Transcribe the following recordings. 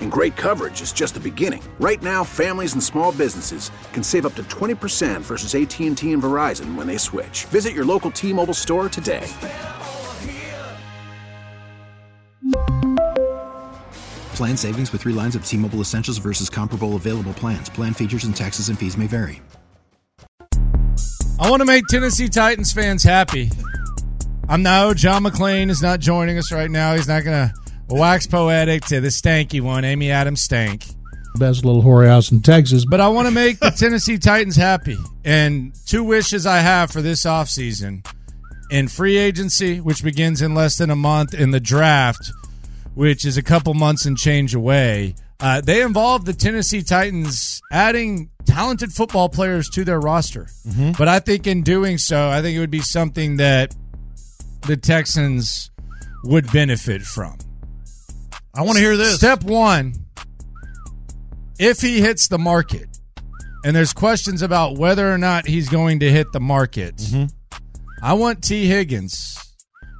And great coverage is just the beginning. Right now, families and small businesses can save up to 20% versus AT&T and Verizon when they switch. Visit your local T-Mobile store today. Plan savings with 3 lines of T-Mobile Essentials versus comparable available plans. Plan features and taxes and fees may vary. I want to make Tennessee Titans fans happy. I'm no John McClain is not joining us right now. He's not going to wax poetic to the stanky one, Amy Adams Stank. Best little whorehouse in Texas. But I want to make the Tennessee Titans happy. And two wishes I have for this offseason in free agency, which begins in less than a month, in the draft, which is a couple months and change away. Uh, they involve the Tennessee Titans adding talented football players to their roster. Mm-hmm. But I think in doing so, I think it would be something that the Texans would benefit from. I want to hear this. Step one if he hits the market, and there's questions about whether or not he's going to hit the market, Mm-hmm. I want Tee Higgins,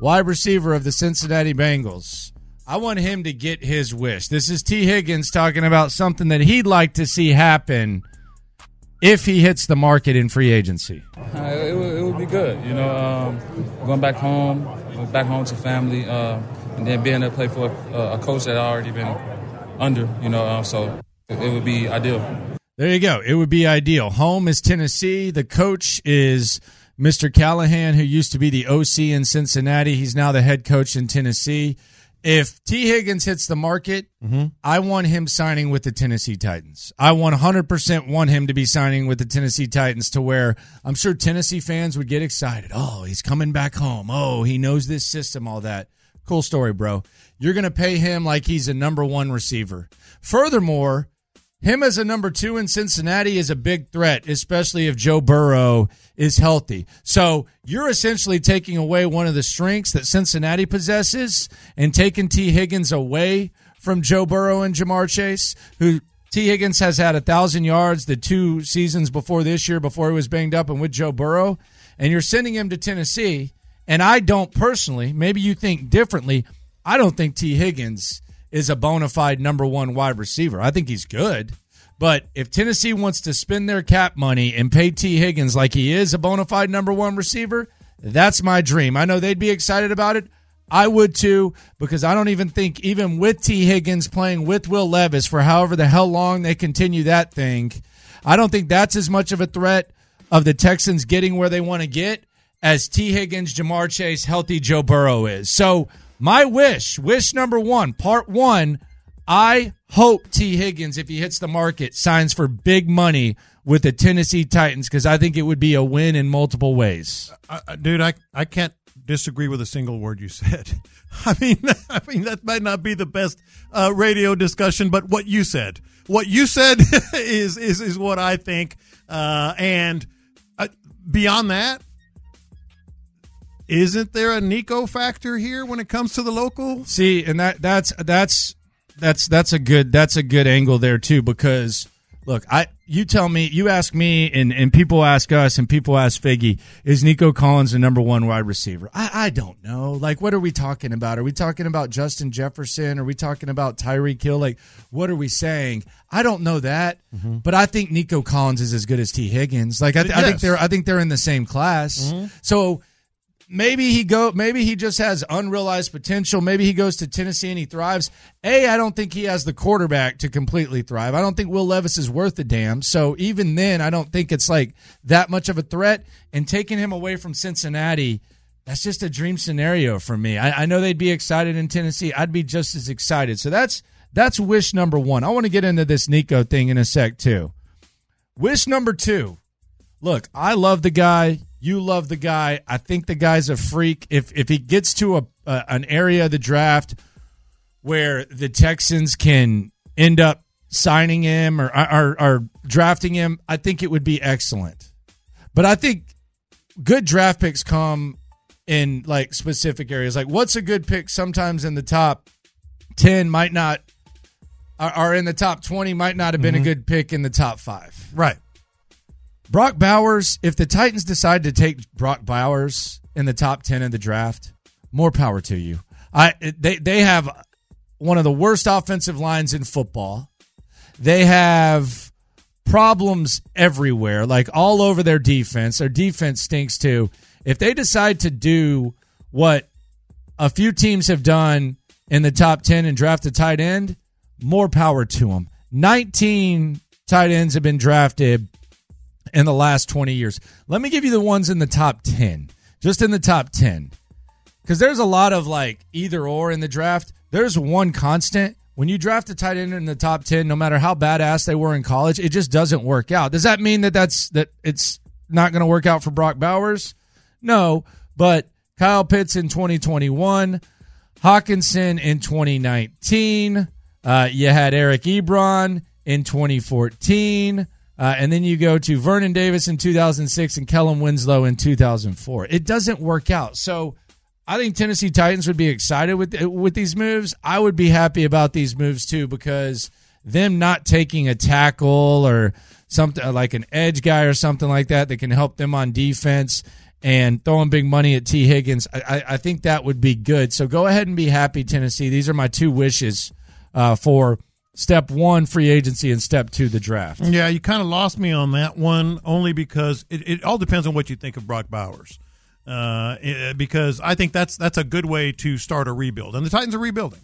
wide receiver of the Cincinnati Bengals. I want him to get his wish. This is Tee Higgins talking about something that he'd like to see happen if he hits the market in free agency. Uh, it, would, it would be good, you know, um, going back home, back home to family, uh, and then being able to play for a, a coach that I already been under, you know, uh, so it, it would be ideal. There you go. It would be ideal. Home is Tennessee. The coach is Mr. Callahan, who used to be the OC in Cincinnati. He's now the head coach in Tennessee. If Tee Higgins hits the market, I want him signing with the Tennessee Titans. I 100% want him to be signing with the Tennessee Titans to where I'm sure Tennessee fans would get excited. Oh, he's coming back home. Oh, he knows this system, all that. Cool story, bro. You're going to pay him like he's a number one receiver. Furthermore, him as a number two in Cincinnati is a big threat, especially if Joe Burrow is healthy. So you're essentially taking away one of the strengths that Cincinnati possesses and taking Tee Higgins away from Joe Burrow and Ja'Marr Chase, who Tee Higgins has had a thousand yards the two seasons before this year, before he was banged up, and with Joe Burrow, and you're sending him to Tennessee. And I don't personally, maybe you think differently. I don't think Tee Higgins is a bona fide number one wide receiver. I think he's good. But if Tennessee wants to spend their cap money and pay Tee Higgins like he is a bona fide number one receiver, that's my dream. I know they'd be excited about it. I would too, because I don't even think, even with Tee Higgins playing with Will Levis for however the hell long they continue that thing, I don't think that's as much of a threat of the Texans getting where they want to get as Tee Higgins, Ja'Marr Chase, healthy Joe Burrow is. So, my wish, wish number one, part one, I hope Tee Higgins, if he hits the market, signs for big money with the Tennessee Titans because I think it would be a win in multiple ways. Uh, dude, I I can't disagree with a single word you said. I mean, I mean that might not be the best uh, radio discussion, but what you said, what you said is is is what I think. Uh, and uh, beyond that, isn't there a Nico factor here when it comes to the local? See, and that that's that's that's that's a good that's a good angle there too because look, I you tell me, you ask me, and and people ask us, and people ask Figgy, is Nico Collins the number one wide receiver? I I don't know. Like, what are we talking about? Are we talking about Justin Jefferson? Are we talking about Tyreek Hill? Like, what are we saying? I don't know that, mm-hmm. but I think Nico Collins is as good as Tee Higgins. Like, I, th- I think they're I think they're in the same class. Mm-hmm. So maybe he go maybe he just has unrealized potential. Maybe he goes to tennessee and he thrives. A i don't think he has the quarterback to completely thrive. I don't think will levis is worth a damn. So even then i don't think it's like that much of a threat. And taking him away from cincinnati that's just a dream scenario for me. I, I know they'd be excited in tennessee. I'd be just as excited. So that's that's wish number one. I want to get into this nico thing in a sec too. Wish number two. Look, I love the guy. You love the guy. I think the guy's a freak. If if he gets to a, a an area of the draft where the Texans can end up signing him or, or or drafting him, I think it would be excellent. But I think good draft picks come in like specific areas. Like what's a good pick sometimes in the top 10 might not are, in the top 20 might not have been a mm-hmm. good pick in the top 5. Right. Brock Bowers, if the Titans decide to take Brock Bowers in the top 10 of the draft, more power to you. I they they have one of the worst offensive lines in football. They have problems everywhere, like all over their defense. Their defense stinks too. If they decide to do what a few teams have done in the top 10 and draft a tight end, more power to them. 19 tight ends have been drafted in the last 20 years. Let me give you the ones in the top 10. Just in the top 10. Because there's a lot of like either or in the draft. There's one constant. When you draft a tight end in the top 10, no matter how badass they were in college, it just doesn't work out. Does that mean that that's that it's not going to work out for Brock Bowers? No, but Kyle Pitts in 2021, Hockenson in 2019, uh, you had Eric Ebron in 2014. Uh, and then you go to Vernon Davis in 2006 and Kellen Winslow in 2004. It doesn't work out. So I think Tennessee Titans would be excited with with these moves. I would be happy about these moves too because them not taking a tackle or something like an edge guy or something like that that can help them on defense and throwing big money at Tee Higgins. I, I think that would be good. So go ahead and be happy, Tennessee. These are my two wishes uh, for step one free agency and step two the draft. Yeah, you kind of lost me on that one only because it, it all depends on what you think of Brock Bowers. Uh, it- because I think that's that's a good way to start a rebuild, and the Titans are rebuilding.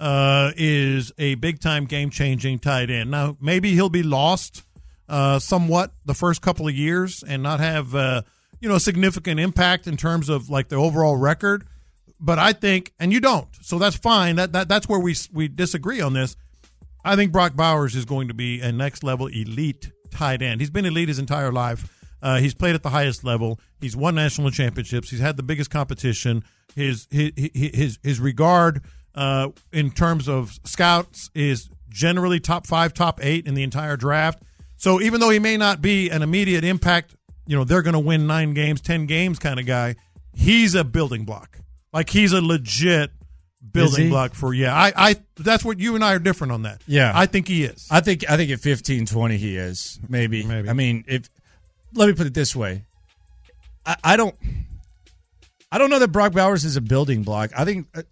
Uh, is a big time game changing tight end. Now maybe he'll be lost uh, somewhat the first couple of years and not have uh, you know a significant impact in terms of like the overall record. But I think, and you don't, so that's fine. That, that that's where we we disagree on this. I think Brock Bowers is going to be a next level elite tight end. He's been elite his entire life. Uh, he's played at the highest level. He's won national championships. He's had the biggest competition. His his his his regard uh, in terms of scouts is generally top five, top eight in the entire draft. So even though he may not be an immediate impact, you know they're going to win nine games, ten games kind of guy. He's a building block. Like he's a legit building block for yeah. I I that's what you and I are different on that. Yeah. I think he is. I think I think at 15, 20 he is maybe. Maybe. I mean, if let me put it this way, I, I don't, I don't know that Brock Bowers is a building block. I think uh,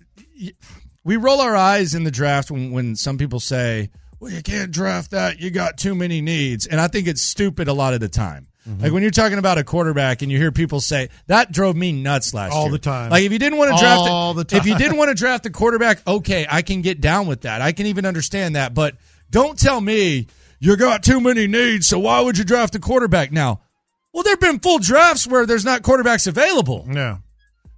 we roll our eyes in the draft when when some people say, "Well, you can't draft that. You got too many needs," and I think it's stupid a lot of the time. Mm-hmm. Like when you're talking about a quarterback and you hear people say that drove me nuts last All year. the time. Like if you didn't want to draft All the if you didn't want to draft the quarterback, okay, I can get down with that. I can even understand that. But don't tell me you got too many needs, so why would you draft a quarterback now? Well, there've been full drafts where there's not quarterbacks available. Yeah.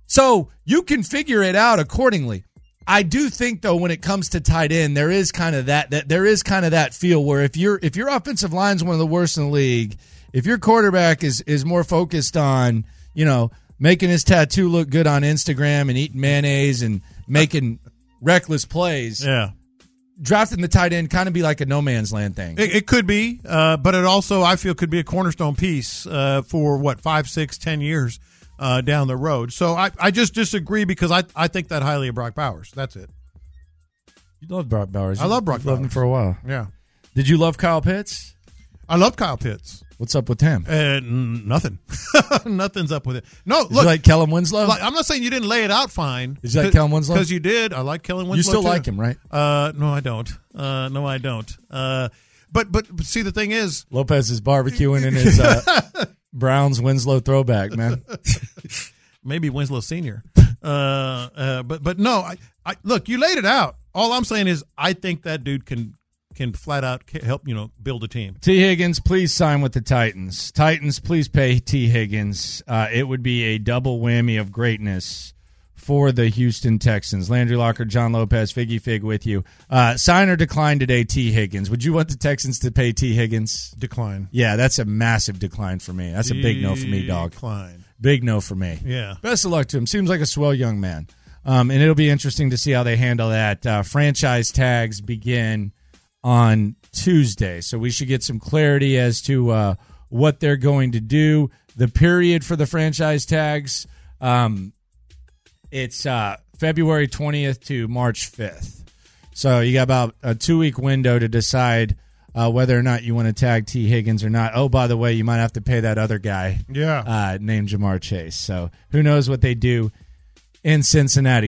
So you can figure it out accordingly. I do think though when it comes to tight end, there is kind of that that there is kind of that feel where if your if your offensive line is one of the worst in the league, if your quarterback is is more focused on, you know, making his tattoo look good on Instagram and eating mayonnaise and making reckless plays, Yeah. drafting the tight end kind of be like a no man's land thing. It, it could be, uh, but it also I feel could be a cornerstone piece uh, for what five, six, ten years uh, down the road. So I, I just disagree because I, I think that highly of Brock Bowers. That's it. You love Brock Bowers. I love Brock You've loved him for a while. Yeah. Did you love Kyle Pitts? I love Kyle Pitts. What's up with him? Uh, nothing. Nothing's up with it. No, Did look. you like Kellen Winslow? like, I'm not saying you didn't lay it out fine. Did you like Kellen Winslow? Because you did. I like Kellen Winslow. you still too. like him, right? Uh, no, I don't. Uh, no, I don't. Uh, but, but but see, the thing is, Lopez is barbecuing in his uh, Browns Winslow throwback, man. maybe Winslow Senior. Uh, uh, but but no, I, I look. You laid it out. All I'm saying is, I think that dude can can flat out help you know build a team. Tee Higgins, please sign with the Titans. Titans, please pay Tee Higgins. Uh, it would be a double whammy of greatness for the Houston Texans. Landry Locker, John Lopez, Figgy Fig with you. Uh, sign or decline today, Tee Higgins. Would you want the Texans to pay Tee Higgins? Decline. Yeah, that's a massive decline for me. That's a big no for me, dog. Decline. Big no for me. Yeah. Best of luck to him. Seems like a swell young man. Um, and it'll be interesting to see how they handle that. Uh, franchise tags begin on Tuesday, so we should get some clarity as to uh, what they're going to do. The period for the franchise tags, um, it's uh, February 20th to March 5th. So you got about a two week window to decide uh, whether or not you want to tag Tee Higgins or not. Oh, by the way, you might have to pay that other guy Yeah. uh, named Ja'Marr Chase. So who knows what they do in Cincinnati.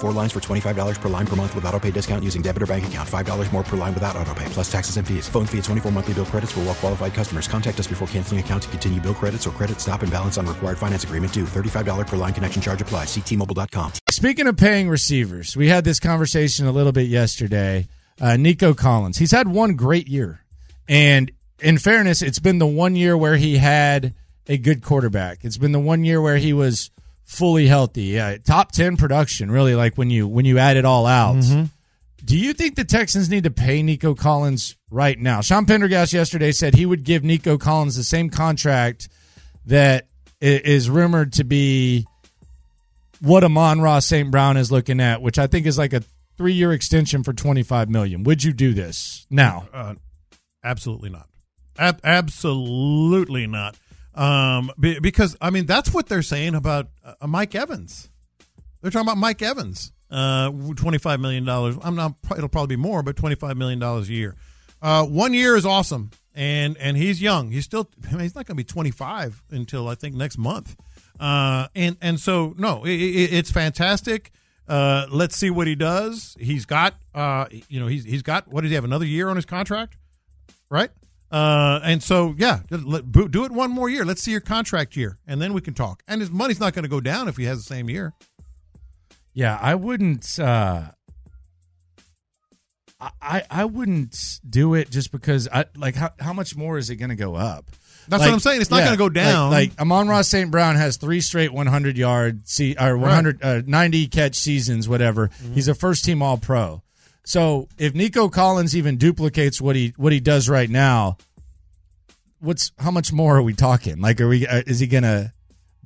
Four lines for $25 per line per month with auto pay discount using debit or bank account. $5 more per line without auto pay, plus taxes and fees. Phone fee at 24 monthly bill credits for all well qualified customers. Contact us before canceling account to continue bill credits or credit stop and balance on required finance agreement due. $35 per line connection charge apply. Ctmobile.com. Speaking of paying receivers, we had this conversation a little bit yesterday. Uh, Nico Collins, he's had one great year. And in fairness, it's been the one year where he had a good quarterback. It's been the one year where he was fully healthy. Uh, top 10 production, really, like when you when you add it all out. Do you think the Texans need to pay Nico Collins right now? Sean Pendergast yesterday said he would give Nico Collins the same contract that i- rumored to be what Amon-Ra St. Brown is looking at, which I think is like a three year extension for twenty five million. Would you do this now? Uh, absolutely not. Ab- absolutely not. Um, be- because I mean that's what they're saying about uh, Mike Evans. They're talking about Mike Evans. Uh, twenty five million dollars. I'm not. It'll probably be more, but twenty five million dollars a year. Uh, one year is awesome, and and he's young. He's still. I mean, he's not going to be twenty five until I think next month. Uh, and and so no, it, it, it's fantastic. Uh, let's see what he does. He's got. Uh, you know, he's he's got. What does he have? Another year on his contract, right? Uh, and so yeah, let, do it one more year. Let's see your contract year, and then we can talk. And his money's not going to go down if he has the same year. Yeah, I wouldn't. Uh, I- I wouldn't do it just because I like how how much more is it going to go up? That's Like, what I'm saying. It's not yeah, going to go down. Like, like Amon-Ra St. Brown has three straight 100 yard se- or 100 uh, 90 catch seasons, whatever. Mm-hmm. He's a first team All Pro. So if Nico Collins even duplicates what he what he does right now, what's how much more are we talking? Like, are we? Uh, is he gonna?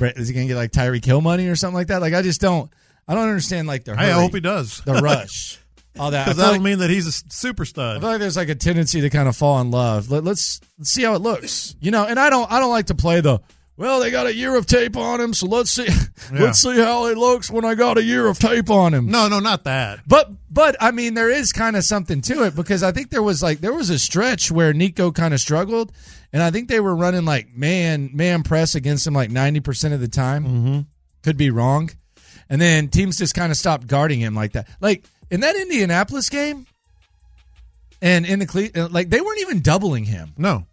Is he gonna get like Tyreek Hill money or something like that? Like, I just don't. I don't understand like the. I hope he does. the rush, all that. Because that'll like- mean that he's a super stud. I feel like there's like a tendency to kind of fall in love. Let, let's let's see how it looks, you know. And I don't I don't like to play the well. They got a year of tape on him, so let's see let's see how he looks when I got a year of tape on him. No, no, not that. But but I mean there is kind of something to it because I think there was like there was a stretch where Nico kind of struggled, and I think they were running like man man press against him like ninety percent of the time. Mm-hmm. Could be wrong, and then teams just kind of stopped guarding him like that. Like in that Indianapolis game, and in the Cle- like they weren't even doubling him, No,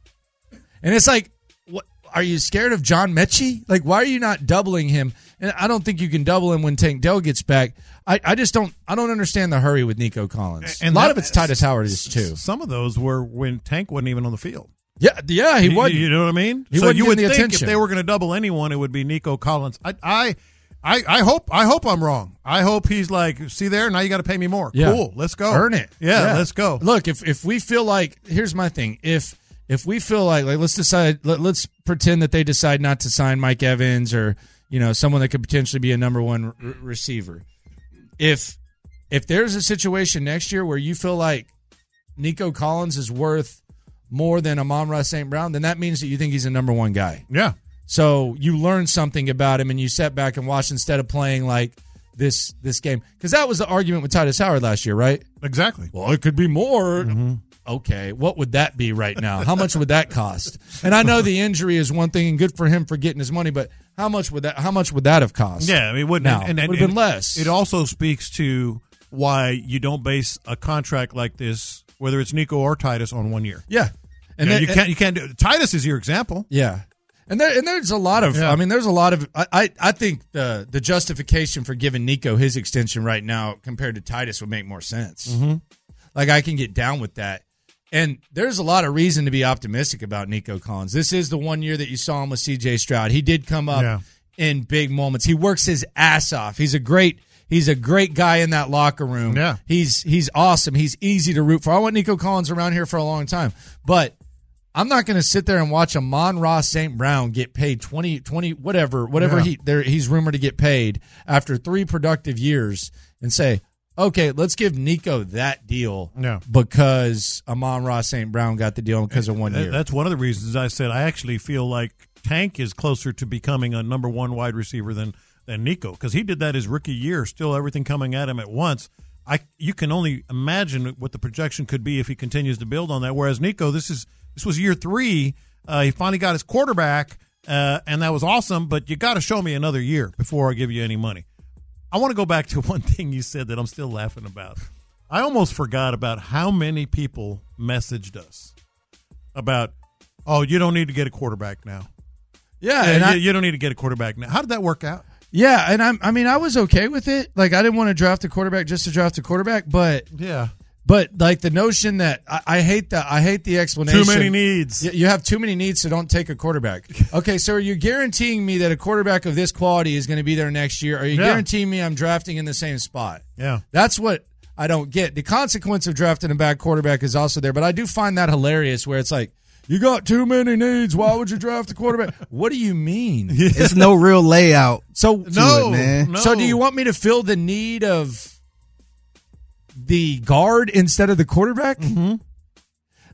and it's like. Are you scared of John Metchie? Like, why are you not doubling him? And I don't think you can double him when Tank Dell gets back. I, I just don't. I don't understand the hurry with Nico Collins. And a lot that- of it's Tytus Howard is too. some of those were when Tank wasn't even on the field. Yeah, yeah, he was. You know what I mean? He so wasn't you would think attention. if they were going to double anyone, it would be Nico Collins. I, I, I, I hope, I hope I'm wrong. I hope he's like, see there, now you got to pay me more. Yeah. Cool, let's go. Earn it. Yeah, let's go. Look, if if we feel like here's my thing. If if we feel like like let's decide let, let's pretend that they decide not to sign Mike Evans or you know someone that could potentially be a number one r- receiver. If if there's a situation next year where you feel like Nico Collins is worth more than Amon-Ra St. Brown, then that means that you think he's a number one guy. Yeah. So you learn something about him and you sat back and watched instead of playing like this this game. Because that was the argument with Tytus Howard last year, right? Exactly. Well, it could be more. Mm-hmm. Okay, what would that be right now? How much would that cost? And I know the injury is one thing, and good for him for getting his money, but how much would that? How much would that have cost? Yeah, I mean, it wouldn't Now, and, and, would have been less. It also speaks to why you don't base a contract like this, whether it's Nico or Tytus, on one year. yeah, And that- you can't you can't do Tytus is your example. Yeah. And there and there's a lot of Yeah. I mean there's a lot of I, I, I think the the justification for giving Nico his extension right now compared to Tytus would make more sense. Mm-hmm. Like I can get down with that. And there's a lot of reason to be optimistic about Nico Collins. This is the one year that you saw him with CJ Stroud. He did come up Yeah. in big moments. He works his ass off. He's a great he's a great guy in that locker room. Yeah. He's he's awesome. He's easy to root for. I want Nico Collins around here for a long time. But I'm not going to sit there and watch Amon-Ra St. Brown get paid 20, 20 whatever, whatever Yeah. he there he's rumored to get paid after three productive years and say, okay, let's give Nico that deal Yeah. because Amon-Ra St. Brown got the deal because of one year. That's one of the reasons I said I actually feel like Tank is closer to becoming a number one wide receiver than than Nico because he did that his rookie year, still everything coming at him at once. I you can only imagine what the projection could be if he continues to build on that. Whereas Nico, this is this was year three. Uh, he finally got his quarterback, uh, and that was awesome. But you got to show me another year before I give you any money. I want to go back to one thing you said that I'm still laughing about. I almost forgot about how many people messaged us about, oh, you don't need to get a quarterback now. yeah, and you, I, you don't need to get a quarterback now. How did that work out? yeah, and I'm, I mean, I was okay with it. Like, I didn't want to draft a quarterback just to draft a quarterback, but Yeah, but like the notion that I, I hate that I hate the explanation. too many needs. You, you have too many needs, so don't take a quarterback. Okay, so are you guaranteeing me that a quarterback of this quality is going to be there next year? Are you Yeah. guaranteeing me I'm drafting in the same spot? Yeah, That's what I don't get. The consequence of drafting a bad quarterback is also there, but I do find that hilarious where it's like, you got too many needs. Why would you draft a quarterback? what do you mean? It's no real layout. So to no, it, man. no. so do you want me to fill the need of the guard instead of the quarterback? Mm-hmm.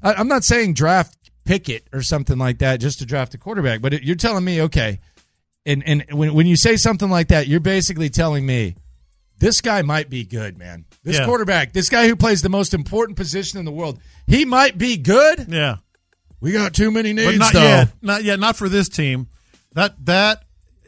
I, I'm not saying draft Pickett or something like that just to draft a quarterback, but it, you're telling me okay, and and when when you say something like that, you're basically telling me this guy might be good, man. This Yeah. quarterback, this guy who plays the most important position in the world, he might be good. Yeah, We got too many needs, but not though. yet. Not yet. Not for this team. That that.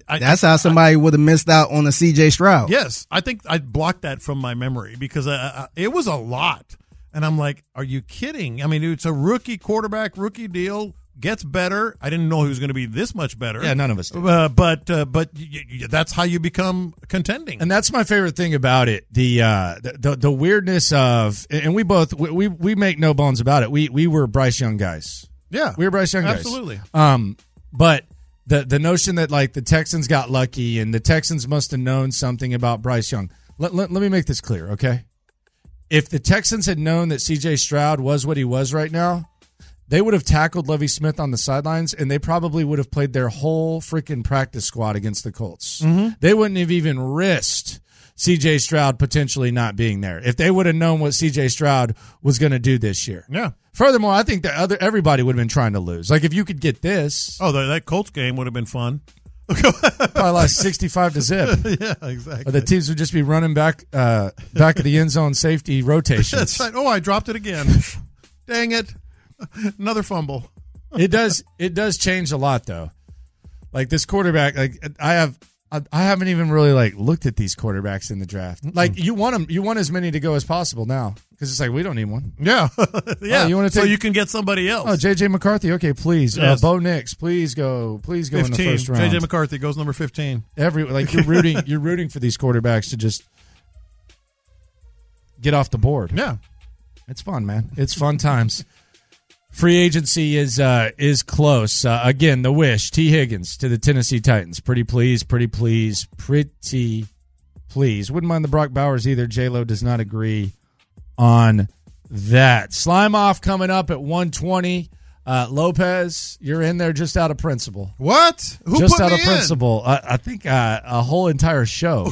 I, That's how somebody would have missed out on the CJ Stroud. Yes, I think I blocked that from my memory because I, I, it was a lot, and I'm like, "Are you kidding?" I mean, it's a rookie quarterback, rookie deal gets better. I didn't know he was going to be this much better. Yeah, none of us did. Uh, but uh, but y- y- that's how you become contending. And that's my favorite thing about it. The uh the the, the weirdness of and we both we, we we make no bones about it. We we were Bryce Young guys. yeah, We were Bryce Young guys. Absolutely. Um but the the notion that like the Texans got lucky and the Texans must have known something about Bryce Young. Let, let, let me make this clear, okay? If the Texans had known that CJ Stroud was what he was right now, they would have tackled Lovie Smith on the sidelines and they probably would have played their whole freaking practice squad against the Colts. Mm-hmm. They wouldn't have even risked CJ Stroud potentially not being there if they would have known what CJ Stroud was going to do this year. Yeah. Furthermore, I think that other everybody would have been trying to lose. Like if you could get this, Oh, that, that Colts game would have been fun. probably lost sixty-five to zip. yeah, exactly. Or the teams would just be running back, uh, back of the end zone safety rotations. That's right. Oh, I dropped it again. Dang it! Another fumble. it does it does change a lot though. Like this quarterback, like I have I, I haven't even really like looked at these quarterbacks in the draft. Like you want them, you want as many to go as possible now because it's like we don't need one. Yeah, yeah. Oh, you wanna so you can get somebody else. Oh, JJ McCarthy, okay, please. Yes. Uh, Bo Nix, please go, please go in the first round. JJ McCarthy goes number fifteen. Every like you're rooting, you're rooting for these quarterbacks to just get off the board. Yeah. It's fun, man. It's fun times. Free agency is uh, is close. Uh, again, the wish Tee Higgins to the Tennessee Titans. Pretty please, pretty please, pretty please. Wouldn't mind the Brock Bowers either. J Lo does not agree on that. Slime off coming up at one twenty. Uh, Lopez, you're in there just out of principle. What? Who just out of in? principle. I, I think uh, a whole entire show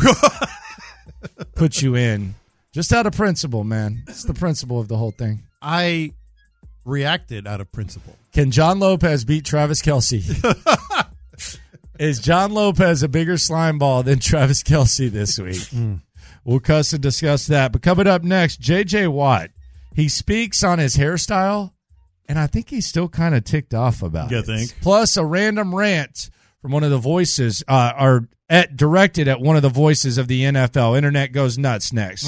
put you in Just out of principle, man. It's the principle of the whole thing. I reacted out of principle. Can John Lopez beat Travis Kelce? Is John Lopez a bigger slime ball than Travis Kelce this week? Hmm. We'll cuss and discuss that. But coming up next, JJ Watt. He speaks on his hairstyle, and I think he's still kind of ticked off about You it. think? Plus, a random rant from one of the voices, uh, or at, directed at one of the voices of the NFL. Internet goes nuts next.